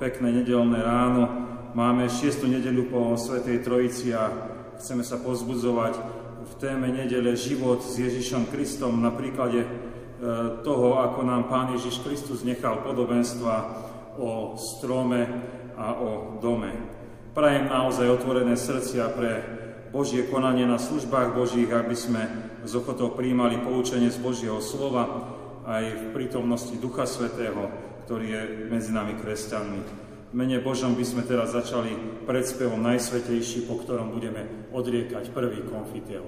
pekné nedelné ráno. Máme šiestu nedeľu po Svetej Trojici a chceme sa pozbudzovať v téme nedele život s Ježišom Kristom na príklade e, toho, ako nám Pán Ježiš Kristus nechal podobenstva o strome a o dome. Prajem naozaj otvorené srdcia pre Božie konanie na službách Božích, aby sme z ochotou príjmali poučenie z Božieho slova, aj v prítomnosti Ducha Svetého, ktorý je medzi nami kresťanmi. V mene Božom by sme teraz začali predspevom Najsvetejší, po ktorom budeme odriekať prvý konfiteor.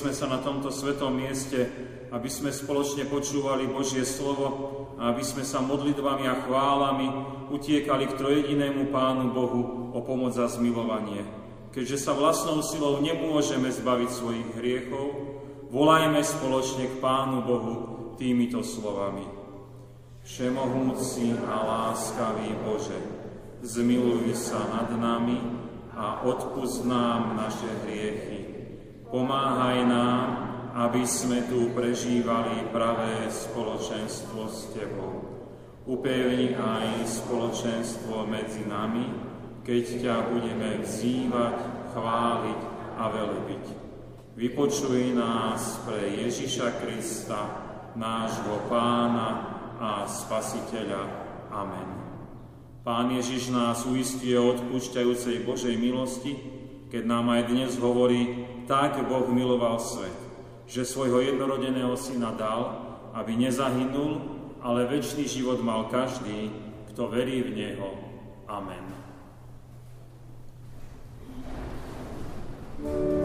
Sme sa na tomto svetom mieste, aby sme spoločne počúvali Božie slovo a aby sme sa modlitbami a chválami utiekali k trojedinému Pánu Bohu o pomoc a zmilovanie. Keďže sa vlastnou silou nemôžeme zbaviť svojich hriechov, volajme spoločne k Pánu Bohu týmito slovami. Všemohúci a láskavý Bože, zmiluj sa nad nami, a odpust nám naše hriechy. Pomáhaj nám, aby sme tu prežívali pravé spoločenstvo s Tebou. Upevni aj spoločenstvo medzi nami, keď ťa budeme vzývať, chváliť a velebiť. Vypočuj nás pre Ježiša Krista, nášho Pána a Spasiteľa. Amen. Pán Ježiš nás uistuje o odpúšťajúcej Božej milosti, keď nám aj dnes hovorí, tak Boh miloval svet, že svojho jednorodeného syna dal, aby nezahynul, ale väčší život mal každý, kto verí v Neho. Amen. thank you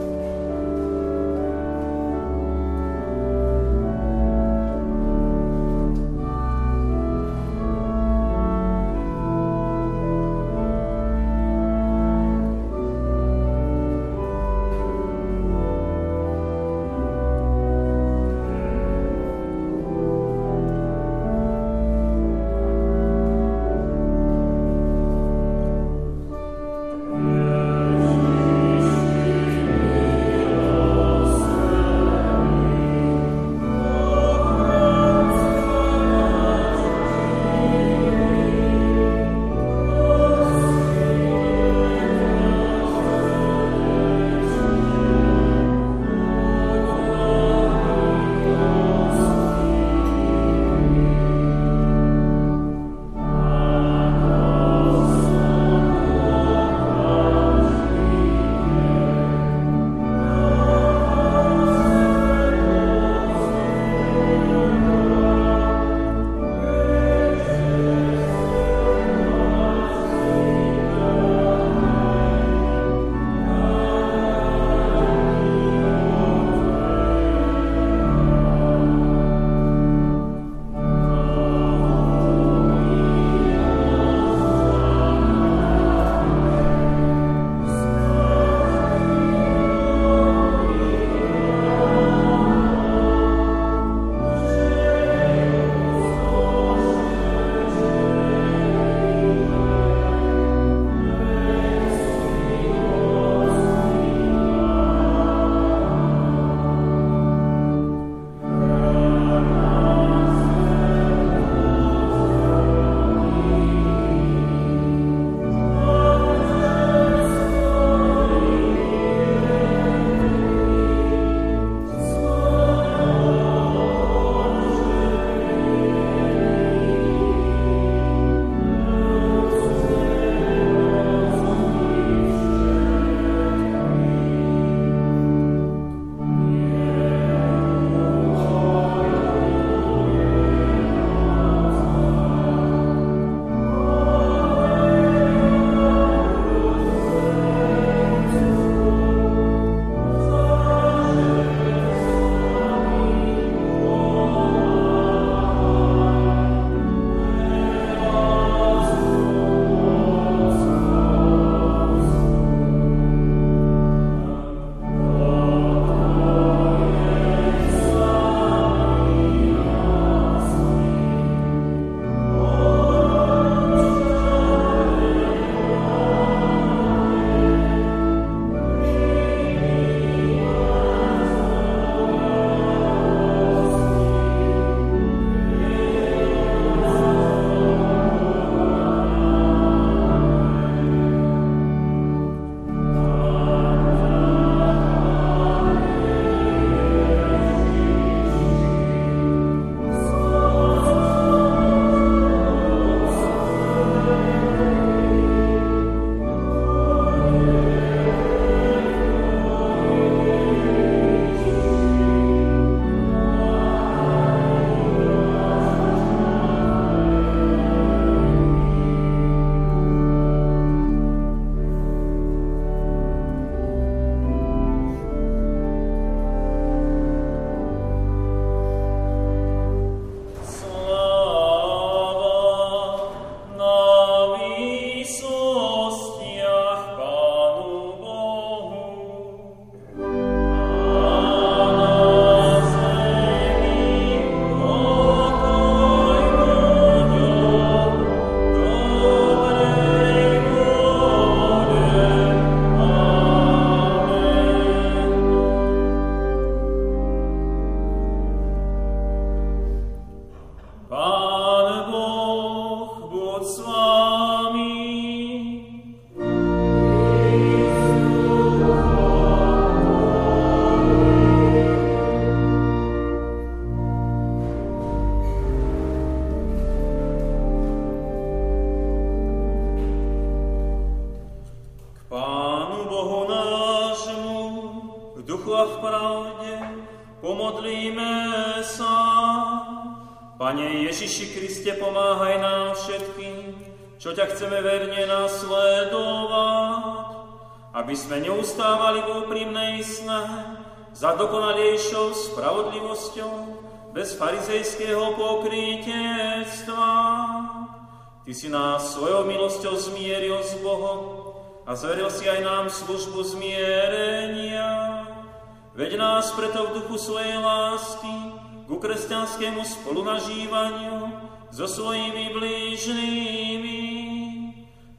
spolunažívaniu so svojimi blížnými.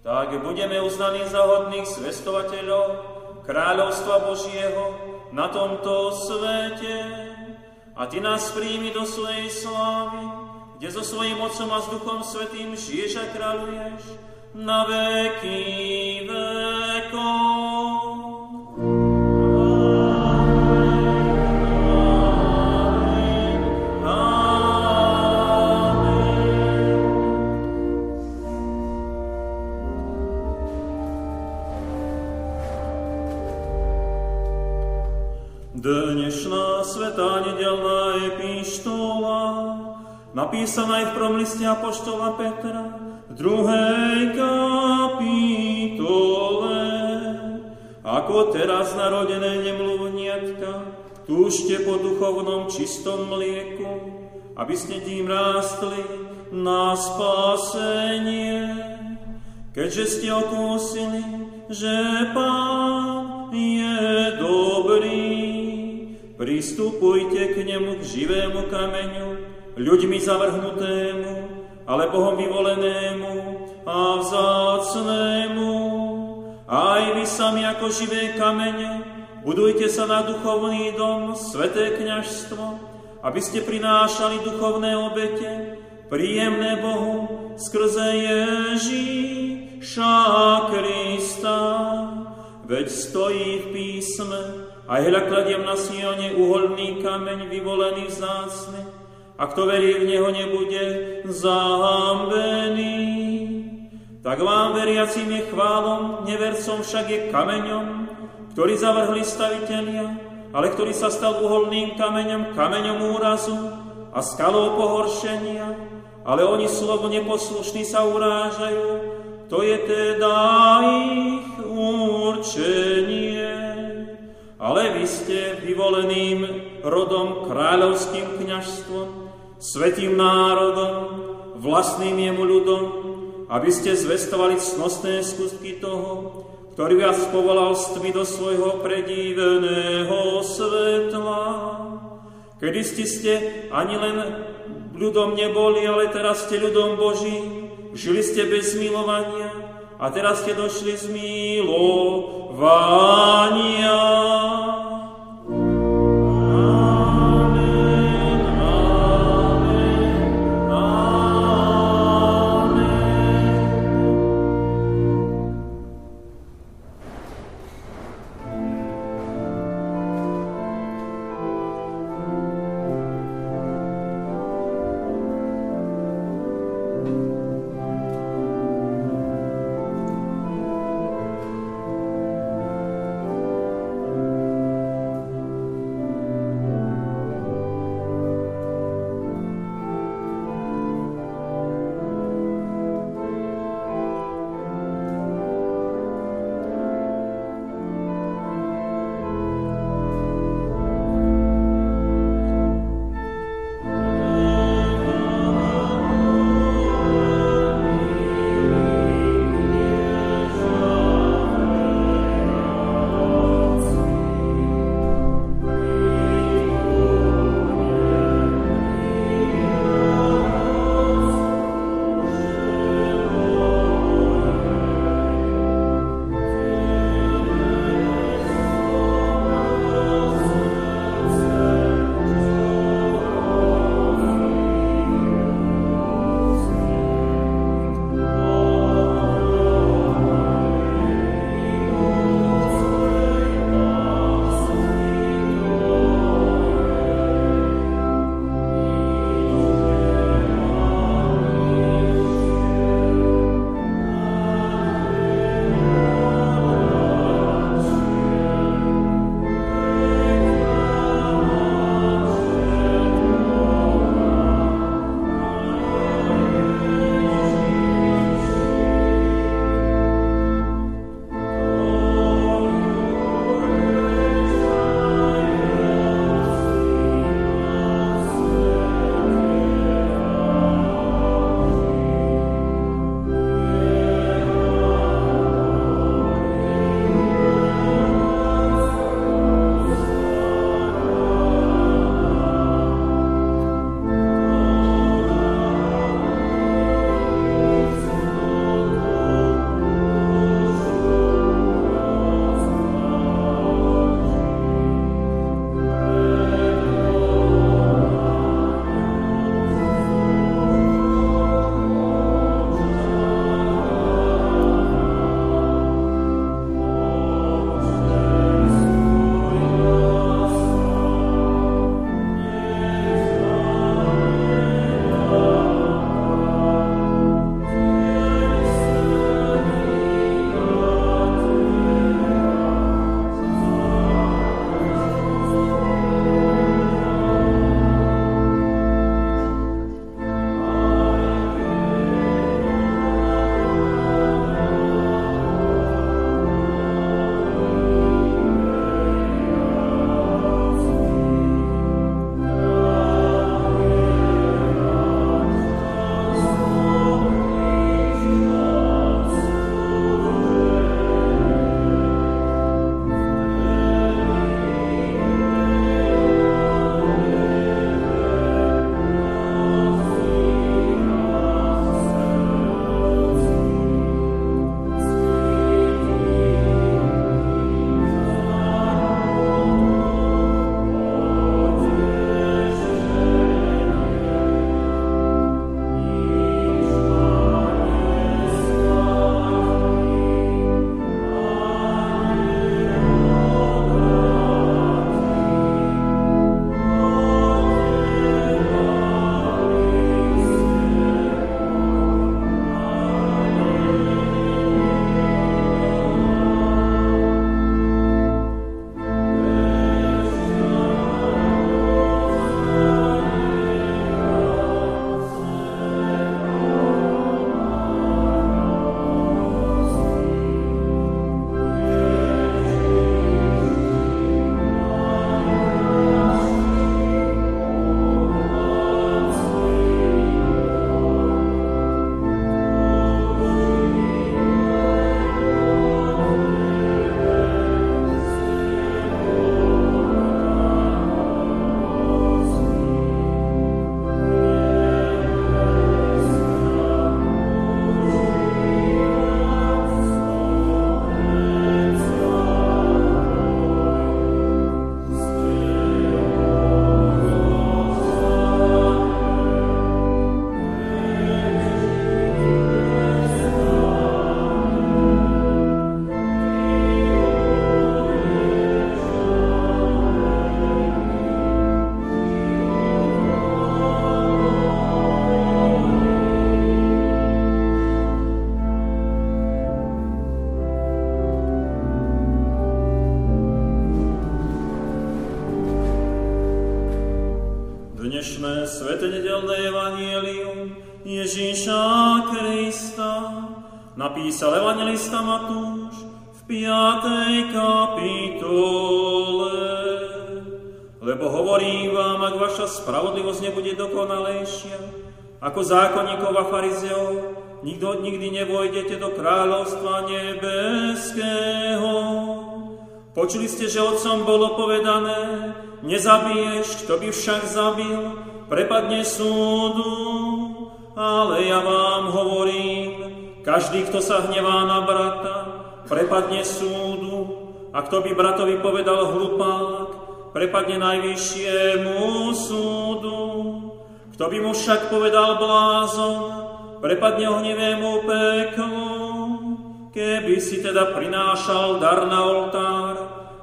Tak budeme uznaní za hodných zvestovateľov kráľovstva Božieho na tomto svete. A Ty nás príjmi do svojej slávy, kde so svojím Otcom a s Duchom Svetým žiješ a kráľuješ na veky vekov. Napísaná aj v prvom liste Apoštola Petra, v druhej kapitole. Ako teraz narodené nemluvniatka, túžte po duchovnom čistom mlieku, aby ste tým rástli na spasenie. Keďže ste okúsili, že Pán je dobrý, Pristupujte k nemu, k živému kameňu, ľuďmi zavrhnutému, ale Bohom vyvolenému a vzácnému. Aj vy sami ako živé kamene, budujte sa na duchovný dom, sveté kniažstvo, aby ste prinášali duchovné obete, príjemné Bohu skrze Ježíša Krista. Veď stojí v písme, a hľa kladiem na Sione uholný kameň vyvolený vzácny, a kto verí v Neho nebude zahambený. Tak vám veriacim je chválom, nevercom však je kameňom, ktorý zavrhli stavitelia, ale ktorý sa stal uholným kameňom, kameňom úrazu a skalou pohoršenia, ale oni slovo neposlušní sa urážajú, to je teda ich určenie. Ale vy ste vyvoleným rodom kráľovským kňažstvom, svetým národom, vlastným jemu ľudom, aby ste zvestovali cnostné skutky toho, ktorý vás povolal z tmy do svojho predíveného svetla. Kedy ste ste ani len ľudom neboli, ale teraz ste ľudom Božím, žili ste bez milovania a teraz ste došli z milovania. Ježíša Krista napísal evangelista Matúš v 5. kapitole. Lebo hovorím vám, ak vaša spravodlivosť nebude dokonalejšia ako zákonníkov a farizeov, nikto, nikdy nevojdete do kráľovstva nebeského. Počuli ste, že otcom bolo povedané, nezabiješ, kto by však zabil, prepadne súdu. Ale ja vám hovorím, každý, kto sa hnevá na brata, prepadne súdu. A kto by bratovi povedal hlupák, prepadne najvyššiemu súdu. Kto by mu však povedal blázon, prepadne ohnivému peklu. Keby si teda prinášal dar na oltár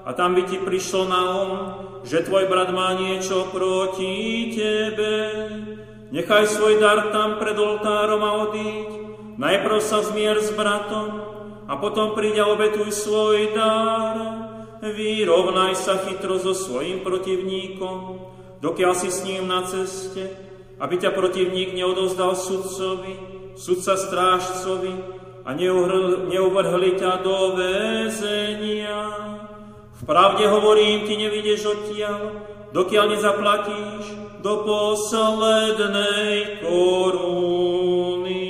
a tam by ti prišlo na um, že tvoj brat má niečo proti tebe, nechaj svoj dar tam pred oltárom a odíď. Najprv sa zmier s bratom a potom príď a obetuj svoj dar. Vyrovnaj sa chytro so svojim protivníkom, dokiaľ si s ním na ceste, aby ťa protivník neodovzdal sudcovi, sudca strážcovi, a neuvrhli ťa do väzenia. V pravde hovorím ti, nevidíš odtiaľ, dokiaľ nezaplatíš do poslednej koruny.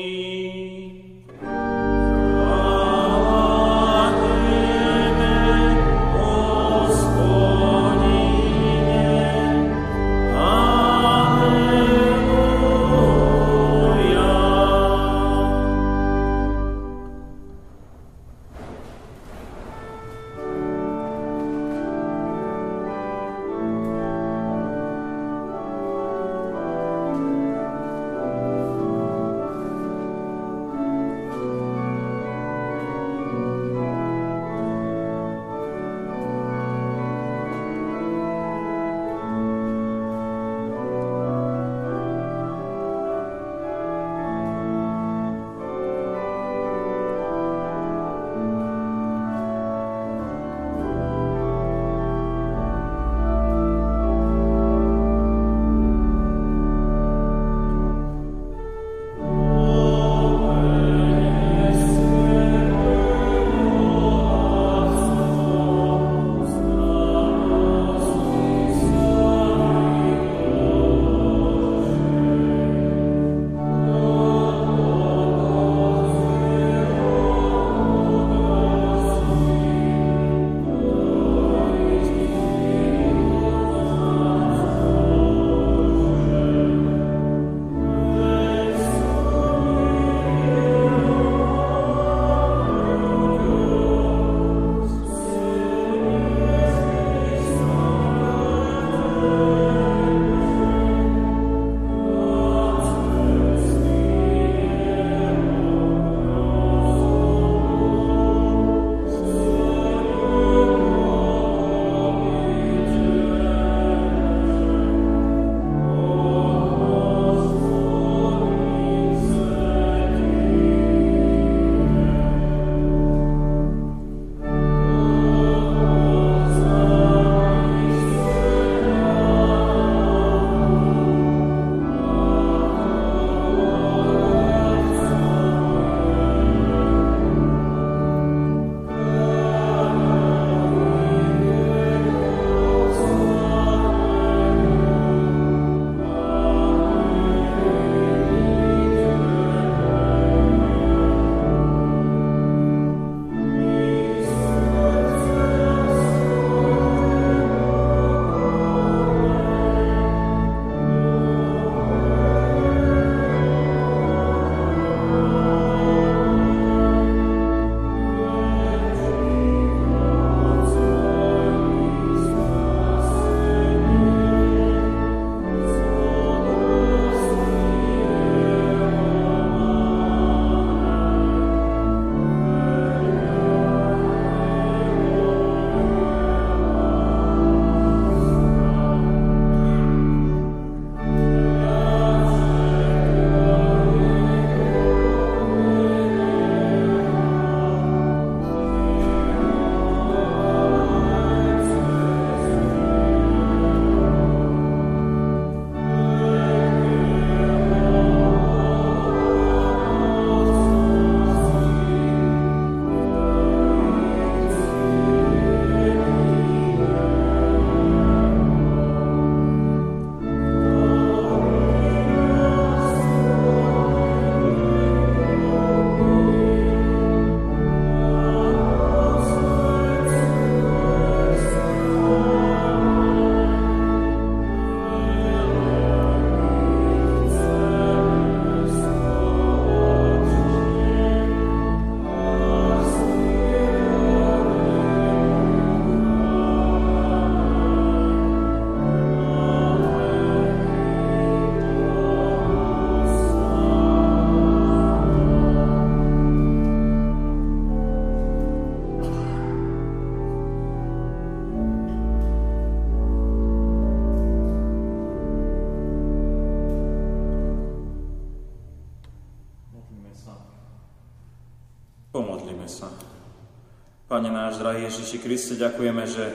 Drahý Ježiši Kriste, ďakujeme, že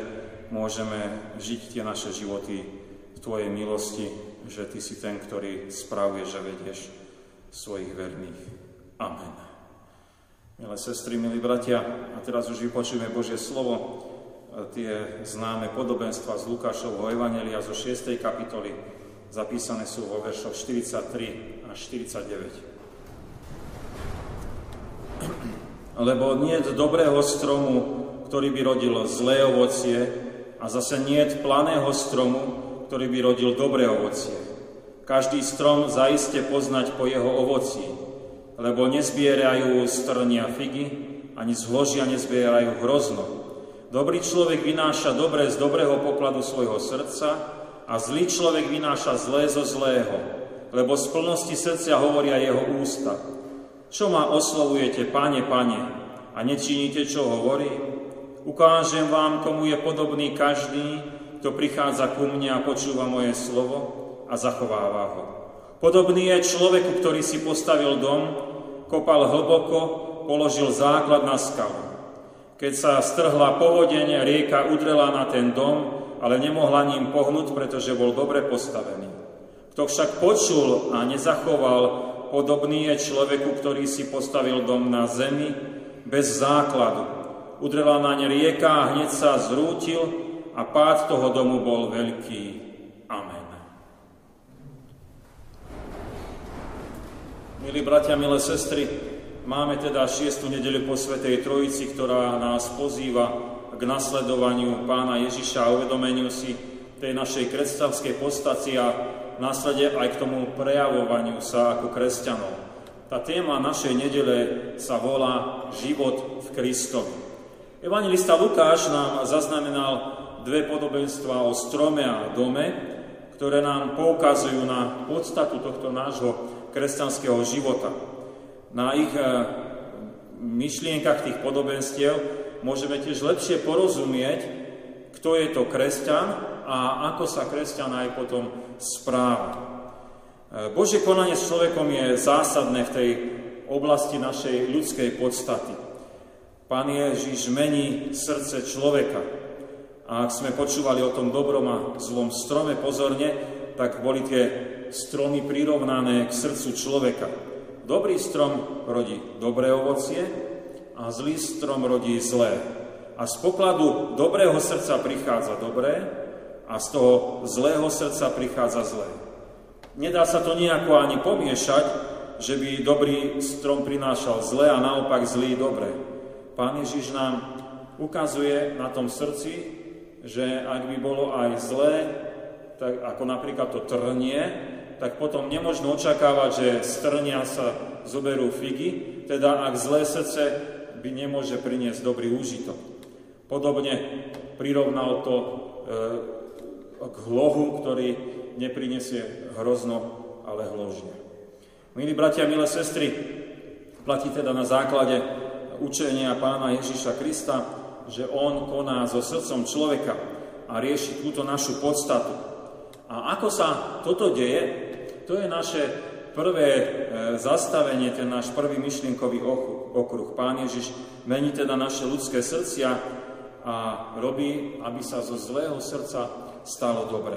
môžeme žiť tie naše životy v Tvojej milosti, že Ty si ten, ktorý spravuješ a vedieš svojich verných. Amen. Milé sestry, milí bratia, a teraz už vypočujeme Božie slovo, tie známe podobenstva z Lukášovho Evanelia zo 6. kapitoly, zapísané sú vo veršoch 43 až 49. Lebo nie dobrého stromu, ktorý by rodil zlé ovocie, a zase nie je planého stromu, ktorý by rodil dobré ovocie. Každý strom zaiste poznať po jeho ovoci, lebo nezbierajú strnia figy, ani z hložia nezbierajú hrozno. Dobrý človek vynáša dobré z dobrého pokladu svojho srdca a zlý človek vynáša zlé zo zlého, lebo z plnosti srdcia hovoria jeho ústa. Čo ma oslovujete, pane, pane, a nečiníte, čo hovorí? Ukážem vám, komu je podobný každý, kto prichádza ku mne a počúva moje slovo a zachováva ho. Podobný je človeku, ktorý si postavil dom, kopal hlboko, položil základ na skalu. Keď sa strhla povodeň, rieka udrela na ten dom, ale nemohla ním pohnúť, pretože bol dobre postavený. Kto však počul a nezachoval podobný je človeku, ktorý si postavil dom na zemi bez základu. Udrela naň rieka a hneď sa zrútil a pád toho domu bol veľký. Amen. Milí bratia, milé sestry, máme teda šiestu nedeľu po Svetej Trojici, ktorá nás pozýva k nasledovaniu Pána Ježiša a uvedomeniu si tej našej kresťanskej postaci a následne aj k tomu prejavovaniu sa ako kresťanov. Tá téma našej nedele sa volá Život v Kristovi. Evangelista Lukáš nám zaznamenal dve podobenstva o strome a dome, ktoré nám poukazujú na podstatu tohto nášho kresťanského života. Na ich eh, myšlienkach tých podobenstiev môžeme tiež lepšie porozumieť, kto je to kresťan a ako sa kresťan aj potom správa. E, Božie konanie s človekom je zásadné v tej oblasti našej ľudskej podstaty. Pán Ježiš mení srdce človeka. A ak sme počúvali o tom dobrom a zlom strome pozorne, tak boli tie stromy prirovnané k srdcu človeka. Dobrý strom rodí dobré ovocie a zlý strom rodí zlé. A z pokladu dobrého srdca prichádza dobré a z toho zlého srdca prichádza zlé. Nedá sa to nejako ani pomiešať, že by dobrý strom prinášal zlé a naopak zlý dobré. Pán Ježiš nám ukazuje na tom srdci, že ak by bolo aj zlé, tak ako napríklad to trnie, tak potom nemôžno očakávať, že z trnia sa zoberú figy, teda ak zlé srdce by nemôže priniesť dobrý úžitok. Podobne prirovnal to e, k hlohu, ktorý neprinesie hrozno, ale hložne. Milí bratia, milé sestry, platí teda na základe učenia pána Ježiša Krista, že on koná so srdcom človeka a rieši túto našu podstatu. A ako sa toto deje, to je naše prvé e, zastavenie, ten náš prvý myšlienkový okruh. Pán Ježiš mení teda naše ľudské srdcia a robí, aby sa zo zlého srdca stalo dobré.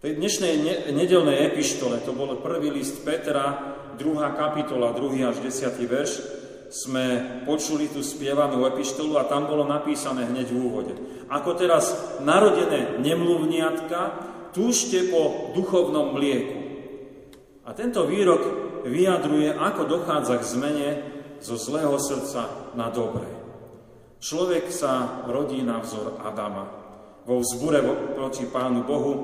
V tej dnešnej nedelnej epištole, to bol prvý list Petra, druhá kapitola, druhý až desiatý verš, sme počuli tú spievanú epištolu a tam bolo napísané hneď v úvode. Ako teraz narodené nemluvniatka, túžte po duchovnom mlieku. A tento výrok vyjadruje, ako dochádza k zmene zo zlého srdca na dobré. Človek sa rodí na vzor Adama vo vzbure voči Pánu Bohu,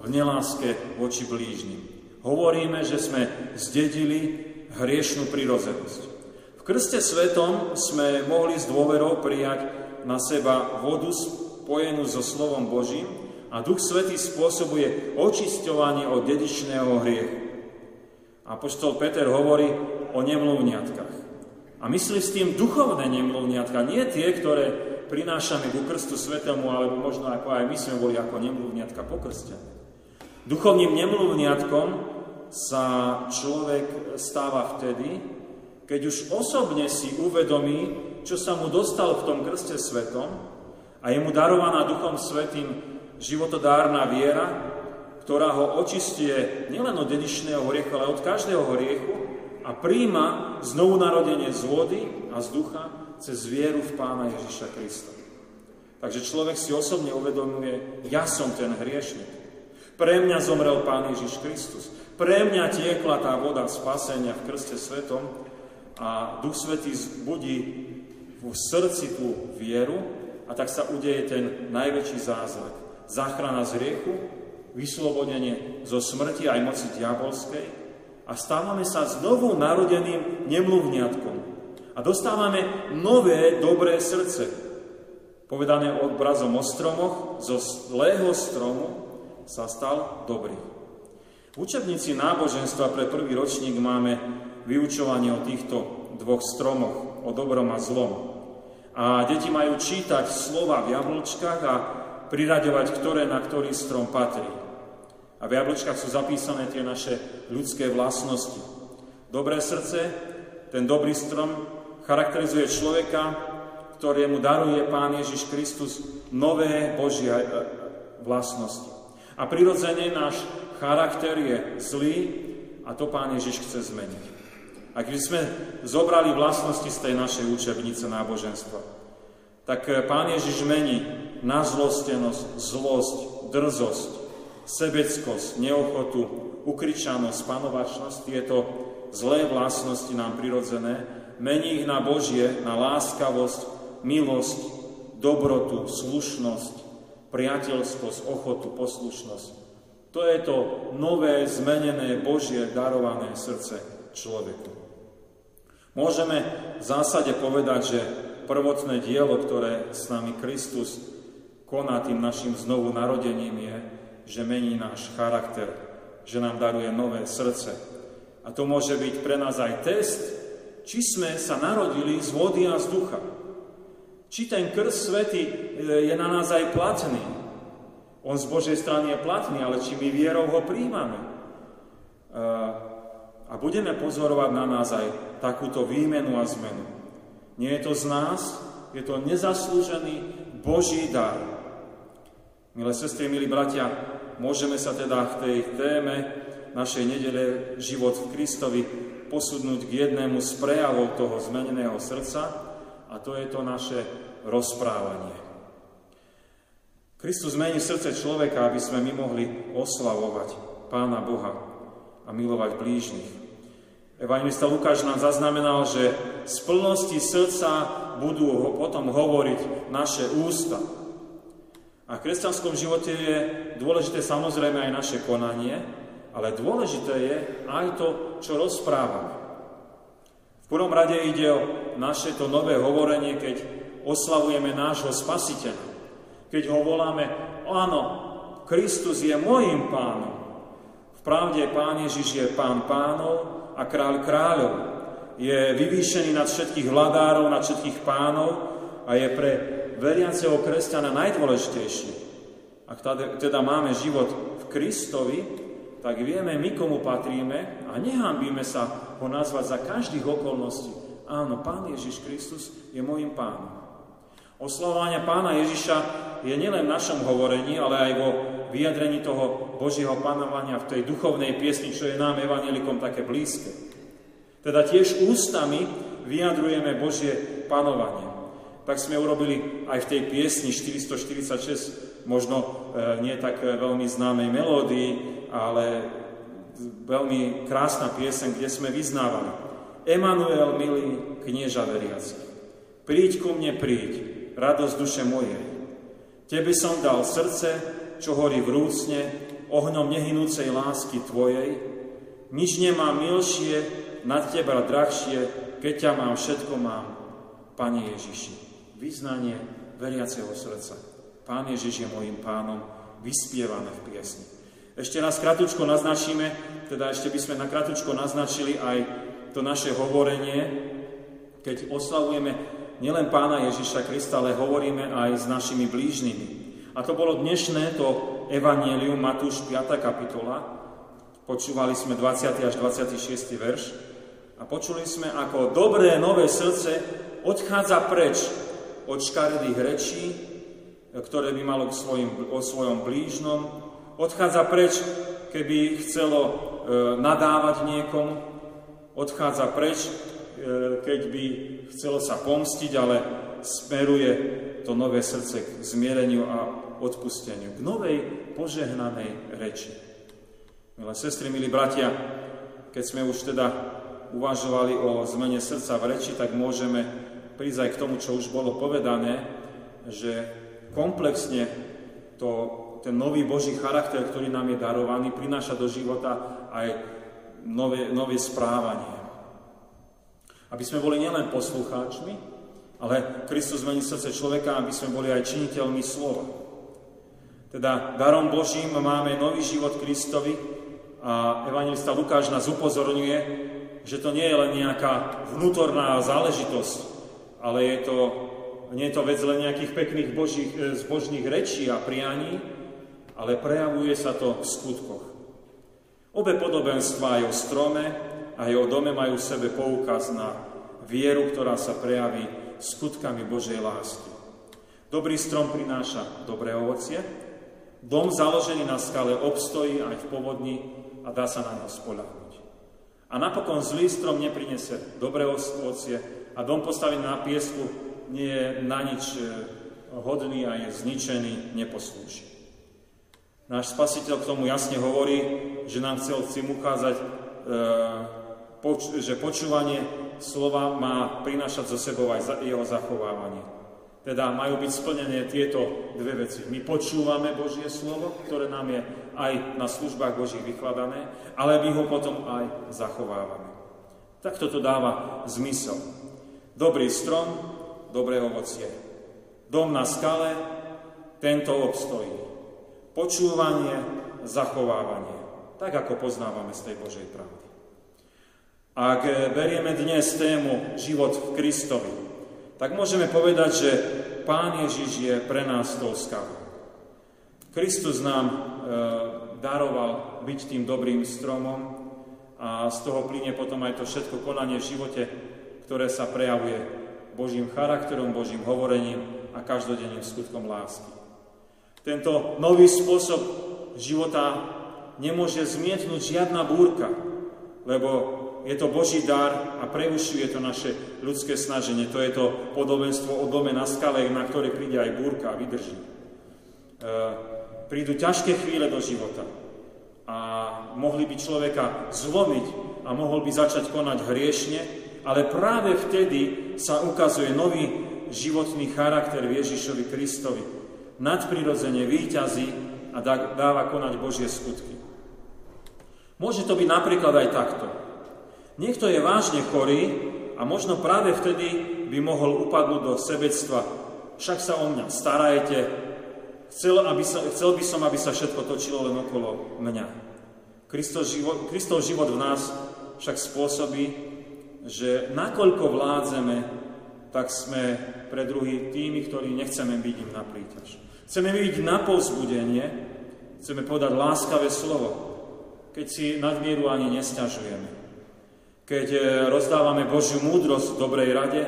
v neláske voči blížnym. Hovoríme, že sme zdedili hriešnú prirodzenosť. V krste svetom sme mohli s dôverou prijať na seba vodu spojenú so slovom Božím a Duch Svetý spôsobuje očisťovanie od dedičného hriechu. Apoštol Peter hovorí o nemluvniatkách. A myslí s tým duchovné nemluvniatka, nie tie, ktoré prinášame ku krstu svetému, alebo možno ako aj my sme boli ako nemluvniatka pokrstené. Duchovným nemluvniatkom sa človek stáva vtedy, keď už osobne si uvedomí, čo sa mu dostal v tom krste svetom a je mu darovaná Duchom Svetým životodárna viera, ktorá ho očistie nielen od dedičného hriechu, ale od každého hriechu a príjma znovu narodenie z vody a z ducha cez vieru v Pána Ježiša Krista. Takže človek si osobne uvedomuje, ja som ten hriešnik. Pre mňa zomrel Pán Ježiš Kristus. Pre mňa tiekla tá voda spasenia v krste svetom a Duch Svetý zbudí v srdci tú vieru a tak sa udeje ten najväčší zázrak. Záchrana z riechu, vyslobodenie zo smrti aj moci diabolskej a stávame sa znovu narodeným nemluvňatkom. A dostávame nové, dobré srdce. Povedané obrazom o stromoch, zo zlého stromu sa stal dobrý. V učebnici náboženstva pre prvý ročník máme vyučovanie o týchto dvoch stromoch, o dobrom a zlom. A deti majú čítať slova v jablčkách a priraďovať, ktoré na ktorý strom patrí. A v jablčkách sú zapísané tie naše ľudské vlastnosti. Dobré srdce, ten dobrý strom charakterizuje človeka, ktorému daruje Pán Ježiš Kristus nové Božie e, vlastnosti. A prirodzene náš charakter je zlý a to Pán Ježiš chce zmeniť. Ak by sme zobrali vlastnosti z tej našej učebnice náboženstva, tak eh, Pán Ježiš mení nazlostenosť, zlosť, drzosť, sebeckosť, neochotu, ukričanosť, panovačnosť, tieto zlé vlastnosti nám prirodzené, mení ich na Božie, na láskavosť, milosť, dobrotu, slušnosť, priateľskosť, ochotu, poslušnosť. To je to nové, zmenené, Božie, darované srdce človeku. Môžeme v zásade povedať, že prvotné dielo, ktoré s nami Kristus koná tým našim znovu narodením je, že mení náš charakter, že nám daruje nové srdce. A to môže byť pre nás aj test, či sme sa narodili z vody a z ducha. Či ten krst svety e, je na nás aj platný. On z Božej strany je platný, ale či my vierou ho príjmame. A budeme pozorovať na nás aj takúto výmenu a zmenu. Nie je to z nás, je to nezaslúžený Boží dar. Milé sestry, milí bratia, môžeme sa teda v tej téme našej nedele Život v Kristovi posudnúť k jednému z prejavov toho zmeneného srdca, a to je to naše rozprávanie. Kristus zmení srdce človeka, aby sme my mohli oslavovať Pána Boha a milovať blížnych. Evangelista Lukáš nám zaznamenal, že z plnosti srdca budú ho potom hovoriť naše ústa. A v kresťanskom živote je dôležité samozrejme aj naše konanie, ale dôležité je aj to, čo rozprávame prvom rade ide o naše to nové hovorenie, keď oslavujeme nášho spasiteľa. Keď ho voláme, áno, Kristus je môjim pánom. V pravde Pán Ježiš je pán pánov a kráľ kráľov. Je vyvýšený nad všetkých vladárov, nad všetkých pánov a je pre veriaceho kresťana najdôležitejší. Ak teda máme život v Kristovi, tak vieme my, komu patríme a nehambíme sa ho nazvať za každých okolností. Áno, Pán Ježiš Kristus je môjim pánom. Oslavovanie Pána Ježiša je nielen v našom hovorení, ale aj vo vyjadrení toho Božieho panovania v tej duchovnej piesni, čo je nám evanelikom také blízke. Teda tiež ústami vyjadrujeme Božie panovanie. Tak sme urobili aj v tej piesni 446, možno e, nie tak veľmi známej melódii, ale veľmi krásna piesen, kde sme vyznávali. Emanuel, milý knieža veriaci, príď ku mne, príď, radosť duše mojej. Tebe som dal srdce, čo horí vrúcne, ohňom nehynúcej lásky Tvojej. Nič nemá milšie, nad Teba drahšie, keď ťa mám, všetko mám, Pane Ježiši. Vyznanie veriaceho srdca. Pán Ježiš je môjim pánom, vyspievané v piesni. Ešte raz kratučko naznačíme, teda ešte by sme na kratučko naznačili aj to naše hovorenie, keď oslavujeme nielen pána Ježiša Krista, ale hovoríme aj s našimi blížnymi. A to bolo dnešné to Evangelium Matúš 5. kapitola. Počúvali sme 20. až 26. verš a počuli sme, ako dobré nové srdce odchádza preč od škaredých rečí, ktoré by malo k svojim, o svojom blížnom, odchádza preč, keby chcelo e, nadávať niekomu, odchádza preč, e, keď by chcelo sa pomstiť, ale smeruje to nové srdce k zmiereniu a odpusteniu, k novej požehnanej reči. Milé sestry, milí bratia, keď sme už teda uvažovali o zmene srdca v reči, tak môžeme prísť aj k tomu, čo už bolo povedané, že komplexne to, ten nový Boží charakter, ktorý nám je darovaný, prináša do života aj nové, nové správanie. Aby sme boli nielen poslucháčmi, ale Kristus zmení srdce človeka, aby sme boli aj činiteľmi slova. Teda darom Božím máme nový život Kristovi, a evangelista Lukáš nás upozorňuje, že to nie je len nejaká vnútorná záležitosť, ale je to, nie je to vec len nejakých pekných božích, e, zbožných rečí a prianí, ale prejavuje sa to v skutkoch. Obe podobenstva aj o strome, aj o dome majú v sebe poukaz na vieru, ktorá sa prejaví skutkami Božej lásky. Dobrý strom prináša dobré ovocie, dom založený na skale obstojí aj v povodni a dá sa na ňo spoľahnúť. A napokon zlý strom neprinesie dobré ovocie a dom postavený na piesku nie je na nič e, hodný a je zničený, neposlúži. Náš spasiteľ k tomu jasne hovorí, že nám chcel tým ukázať, e, že počúvanie slova má prinášať zo sebou aj jeho zachovávanie. Teda majú byť splnené tieto dve veci. My počúvame Božie slovo, ktoré nám je aj na službách Božích vykladané, ale my ho potom aj zachovávame. Tak toto dáva zmysel. Dobrý strom, dobré ovocie. Dom na skale, tento obstojí. Počúvanie, zachovávanie. Tak, ako poznávame z tej Božej pravdy. Ak berieme dnes tému život v Kristovi, tak môžeme povedať, že Pán Ježiš je pre nás tou skavou. Kristus nám e, daroval byť tým dobrým stromom a z toho plyne potom aj to všetko konanie v živote, ktoré sa prejavuje Božím charakterom, Božím hovorením a každodenným skutkom lásky. Tento nový spôsob života nemôže zmietnúť žiadna búrka, lebo je to Boží dar a preušuje to naše ľudské snaženie. To je to podobenstvo o dome na skale, na ktoré príde aj búrka a vydrží. E, prídu ťažké chvíle do života a mohli by človeka zlomiť a mohol by začať konať hriešne, ale práve vtedy sa ukazuje nový životný charakter Ježišovi Kristovi. Nadprirodzene výťazí a dáva konať Božie skutky. Môže to byť napríklad aj takto. Niekto je vážne chorý a možno práve vtedy by mohol upadnúť do sebectva. Však sa o mňa starajte, chcel, aby sa, chcel by som, aby sa všetko točilo len okolo mňa. Kristov život, Kristov život v nás však spôsobí, že nakoľko vládzeme, tak sme pre druhý tými, ktorí nechceme byť im na príťaž. Chceme byť na povzbudenie, chceme podať láskavé slovo, keď si nadmieru ani nesťažujeme keď e, rozdávame Božiu múdrosť v dobrej rade,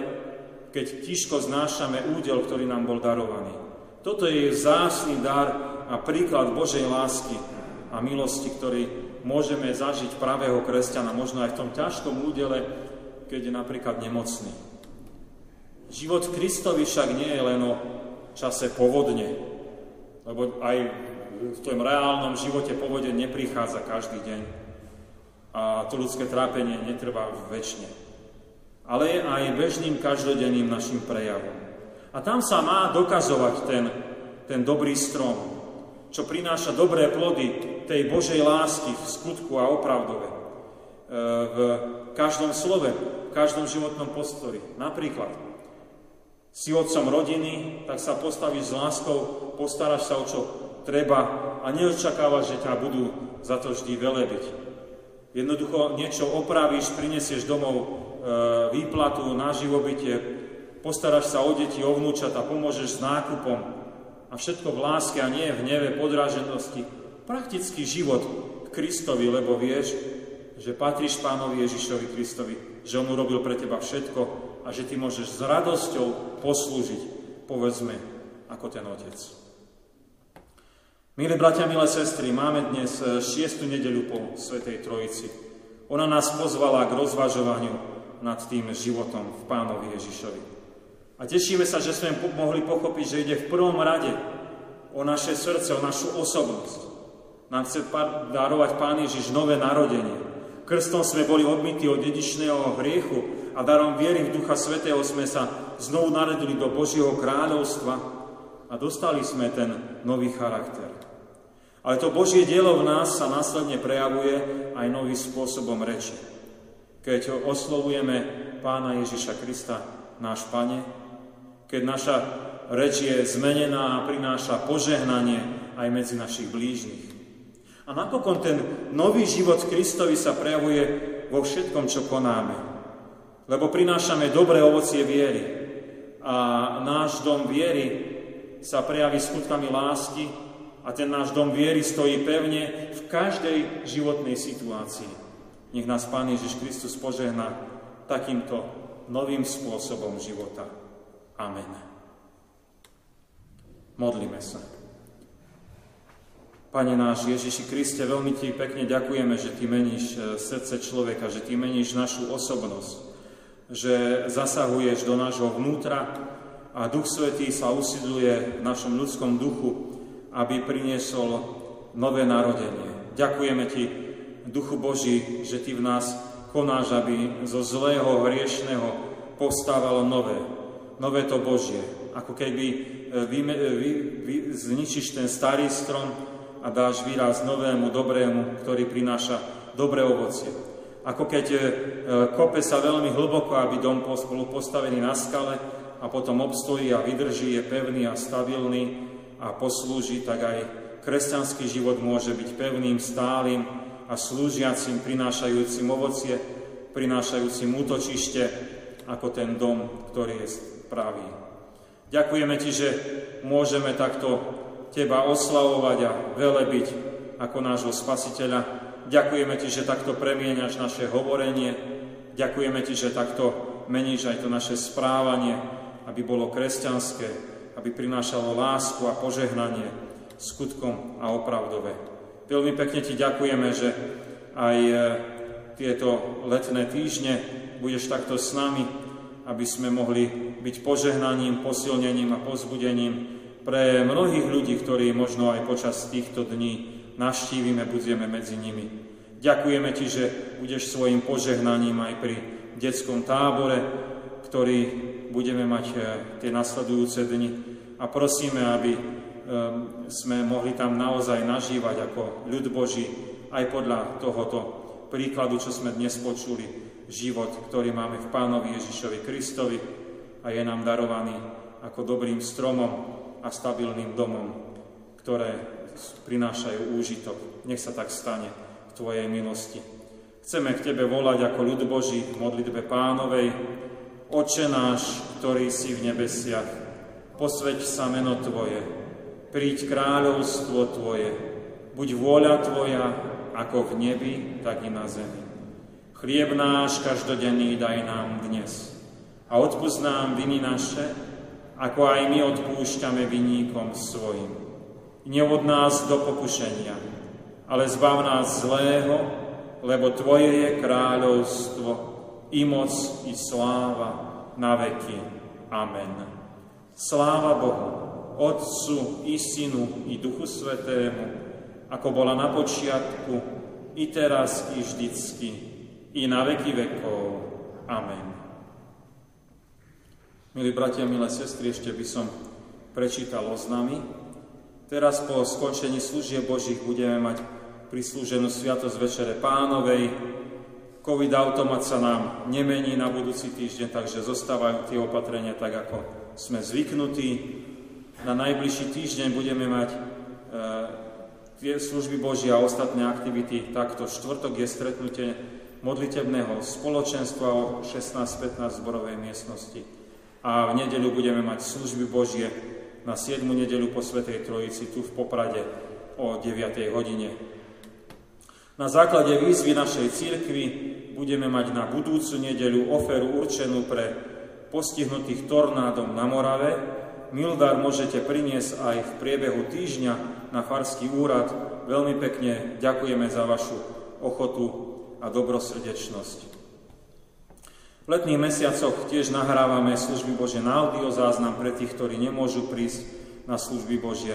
keď tiško znášame údel, ktorý nám bol darovaný. Toto je zásny dar a príklad Božej lásky a milosti, ktorý môžeme zažiť pravého kresťana, možno aj v tom ťažkom údele, keď je napríklad nemocný. Život Kristovi však nie je len o čase povodne, lebo aj v tom reálnom živote povodeň neprichádza každý deň a to ľudské trápenie netrvá väčšine. Ale je aj bežným každodenným našim prejavom. A tam sa má dokazovať ten, ten dobrý strom, čo prináša dobré plody tej Božej lásky v skutku a opravdove. E, v každom slove, v každom životnom postori. Napríklad, si otcom rodiny, tak sa postavíš s láskou, postaráš sa o čo treba a neočakávaš, že ťa budú za to vždy velebiť. Jednoducho niečo opravíš, prinesieš domov e, výplatu na živobytie, postaráš sa o deti, o vnúčata, pomôžeš s nákupom a všetko v láske a nie v hneve, podráženosti. Praktický život k Kristovi, lebo vieš, že patríš Pánovi Ježišovi Kristovi, že On urobil pre teba všetko a že ty môžeš s radosťou poslúžiť, povedzme, ako ten Otec. Milí bratia, milé sestry, máme dnes e, šiestu nedeľu po Svetej Trojici. Ona nás pozvala k rozvažovaniu nad tým životom v Pánovi Ježišovi. A tešíme sa, že sme mohli pochopiť, že ide v prvom rade o naše srdce, o našu osobnosť. Nám chce darovať Pán Ježiš nové narodenie. Krstom sme boli odmytí od dedičného hriechu a darom viery v Ducha Svetého sme sa znovu naredili do Božieho kráľovstva a dostali sme ten nový charakter. Ale to Božie dielo v nás sa následne prejavuje aj novým spôsobom reči. Keď oslovujeme Pána Ježiša Krista, náš Pane, keď naša reč je zmenená a prináša požehnanie aj medzi našich blížnych. A napokon ten nový život Kristovi sa prejavuje vo všetkom, čo konáme. Lebo prinášame dobré ovocie viery. A náš dom viery sa prejaví skutkami lásky, a ten náš dom viery stojí pevne v každej životnej situácii. Nech nás Pán Ježiš Kristus požehná takýmto novým spôsobom života. Amen. Modlíme sa. Pane náš Ježiši Kriste, veľmi Ti pekne ďakujeme, že Ty meníš e, srdce človeka, že Ty meníš našu osobnosť, že zasahuješ do nášho vnútra a Duch Svetý sa usidluje v našom ľudskom duchu aby priniesol nové narodenie. Ďakujeme Ti, Duchu Boží, že Ty v nás konáš, aby zo zlého, hriešného povstávalo nové. Nové to Božie. Ako keby e, vy, e, vy, vy, zničíš ten starý strom a dáš výraz novému, dobrému, ktorý prináša dobré ovocie. Ako keď e, kope sa veľmi hlboko, aby dom bol postavený na skale a potom obstojí a vydrží, je pevný a stabilný, a poslúži, tak aj kresťanský život môže byť pevným, stálym a slúžiacim, prinášajúcim ovocie, prinášajúcim útočište, ako ten dom, ktorý je pravý. Ďakujeme Ti, že môžeme takto Teba oslavovať a velebiť ako nášho Spasiteľa. Ďakujeme Ti, že takto premieňaš naše hovorenie. Ďakujeme Ti, že takto meníš aj to naše správanie, aby bolo kresťanské, aby prinášalo lásku a požehnanie skutkom a opravdové. Veľmi pekne Ti ďakujeme, že aj e, tieto letné týždne budeš takto s nami, aby sme mohli byť požehnaním, posilnením a pozbudením pre mnohých ľudí, ktorí možno aj počas týchto dní navštívime, budeme medzi nimi. Ďakujeme Ti, že budeš svojim požehnaním aj pri detskom tábore, ktorý budeme mať e, tie nasledujúce dni a prosíme, aby e, sme mohli tam naozaj nažívať ako ľud Boží aj podľa tohoto príkladu, čo sme dnes počuli, život, ktorý máme v Pánovi Ježišovi Kristovi a je nám darovaný ako dobrým stromom a stabilným domom, ktoré prinášajú úžitok. Nech sa tak stane v Tvojej milosti. Chceme k Tebe volať ako ľud Boží v modlitbe pánovej, Oče náš, ktorý si v nebesiach, posveď sa meno Tvoje, príď kráľovstvo Tvoje, buď vôľa Tvoja, ako v nebi, tak i na zemi. Chlieb náš každodenný daj nám dnes a odpúsť nám viny naše, ako aj my odpúšťame vinníkom svojim. Neod nás do pokušenia, ale zbav nás zlého, lebo Tvoje je kráľovstvo, i moc, i sláva na veky. Amen. Sláva Bohu, Otcu, i Synu, i Duchu Svetému, ako bola na počiatku, i teraz, i vždycky, i na veky vekov. Amen. Milí bratia, milé sestry, ešte by som prečítal oznamy. Teraz po skončení služieb Božích budeme mať prislúženú Sviatosť Večere Pánovej, COVID automat sa nám nemení na budúci týždeň, takže zostávajú tie opatrenia tak, ako sme zvyknutí. Na najbližší týždeň budeme mať e, tie služby Boží a ostatné aktivity takto. Štvrtok je stretnutie modlitebného spoločenstva o 16.15 v zborovej miestnosti. A v nedeľu budeme mať služby Božie na 7. nedeľu po Svetej Trojici tu v Poprade o 9. hodine. Na základe výzvy našej církvy budeme mať na budúcu nedeľu oferu určenú pre postihnutých tornádom na Morave. Mildar môžete priniesť aj v priebehu týždňa na Farský úrad. Veľmi pekne ďakujeme za vašu ochotu a dobrosrdečnosť. V letných mesiacoch tiež nahrávame služby Bože na audiozáznam pre tých, ktorí nemôžu prísť na služby Bože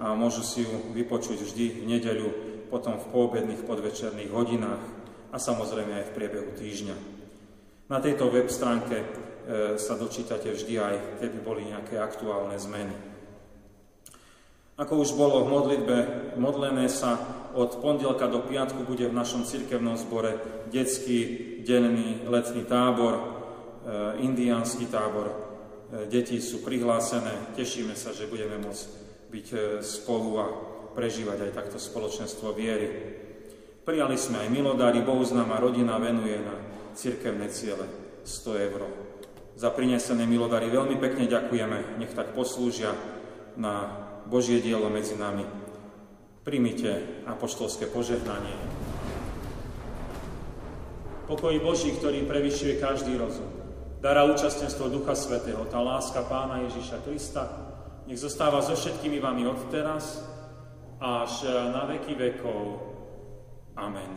a môžu si ju vypočuť vždy v nedeľu, potom v poobedných podvečerných hodinách a samozrejme aj v priebehu týždňa. Na tejto web stránke e, sa dočítate vždy aj, keby boli nejaké aktuálne zmeny. Ako už bolo v modlitbe modlené sa, od pondelka do piatku bude v našom cirkevnom zbore detský denný letný tábor, e, indiánsky tábor. E, deti sú prihlásené, tešíme sa, že budeme môcť byť spolu a prežívať aj takto spoločenstvo viery. Prijali sme aj milodári, Bohuznáma rodina venuje na cirkevné ciele 100 eur. Za prinesené milodary veľmi pekne ďakujeme, nech tak poslúžia na Božie dielo medzi nami. Primite apoštolské požehnanie. Pokoj Boží, ktorý prevyšuje každý rozum. Dara účastenstvo Ducha Svetého, tá láska Pána Ježiša Krista, nech zostáva so všetkými vami od teraz až na veky vekov. Amen.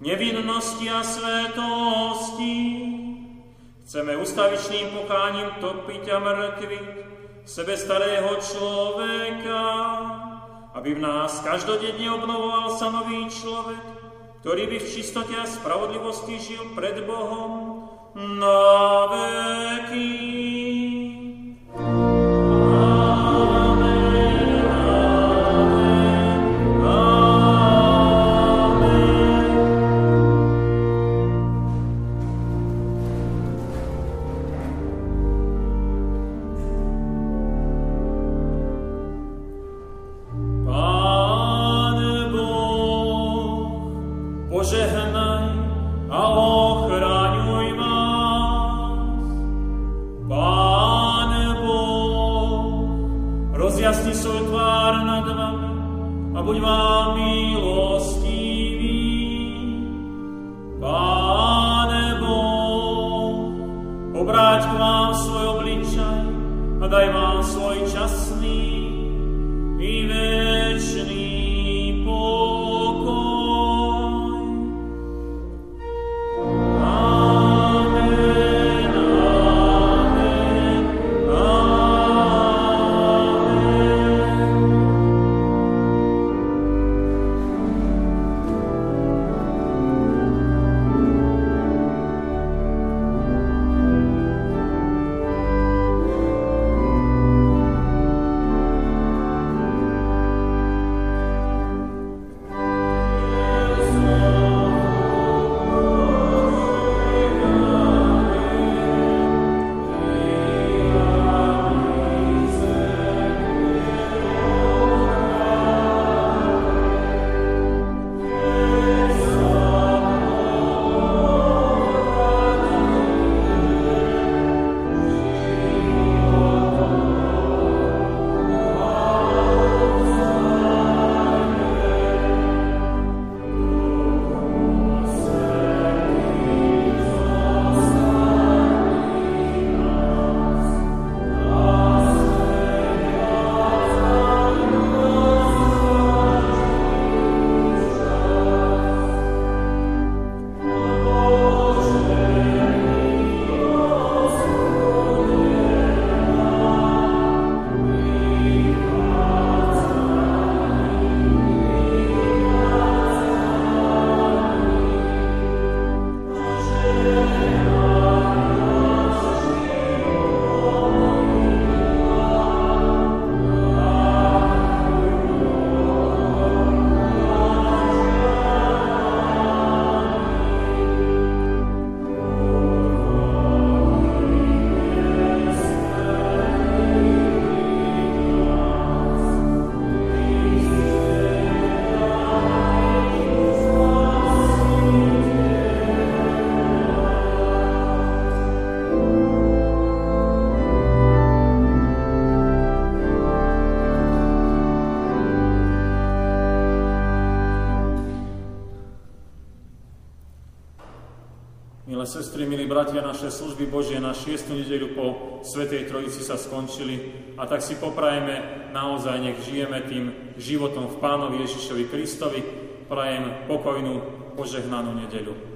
nevinnosti a svetosti. Chceme ustavičným pocháním topiť a mrkviť sebe starého človeka, aby v nás každodenne obnovoval sa nový človek, ktorý by v čistote a spravodlivosti žil pred Bohom na veky. Požehnaj a ochraňuj nás. Pán Boh, rozjasni svoj tvár nad vami a buď vám sestry, milí bratia, naše služby Božie na 6. nedeľu po Svetej Trojici sa skončili a tak si poprajeme naozaj, nech žijeme tým životom v Pánovi Ježišovi Kristovi. Prajem pokojnú, požehnanú nedeľu.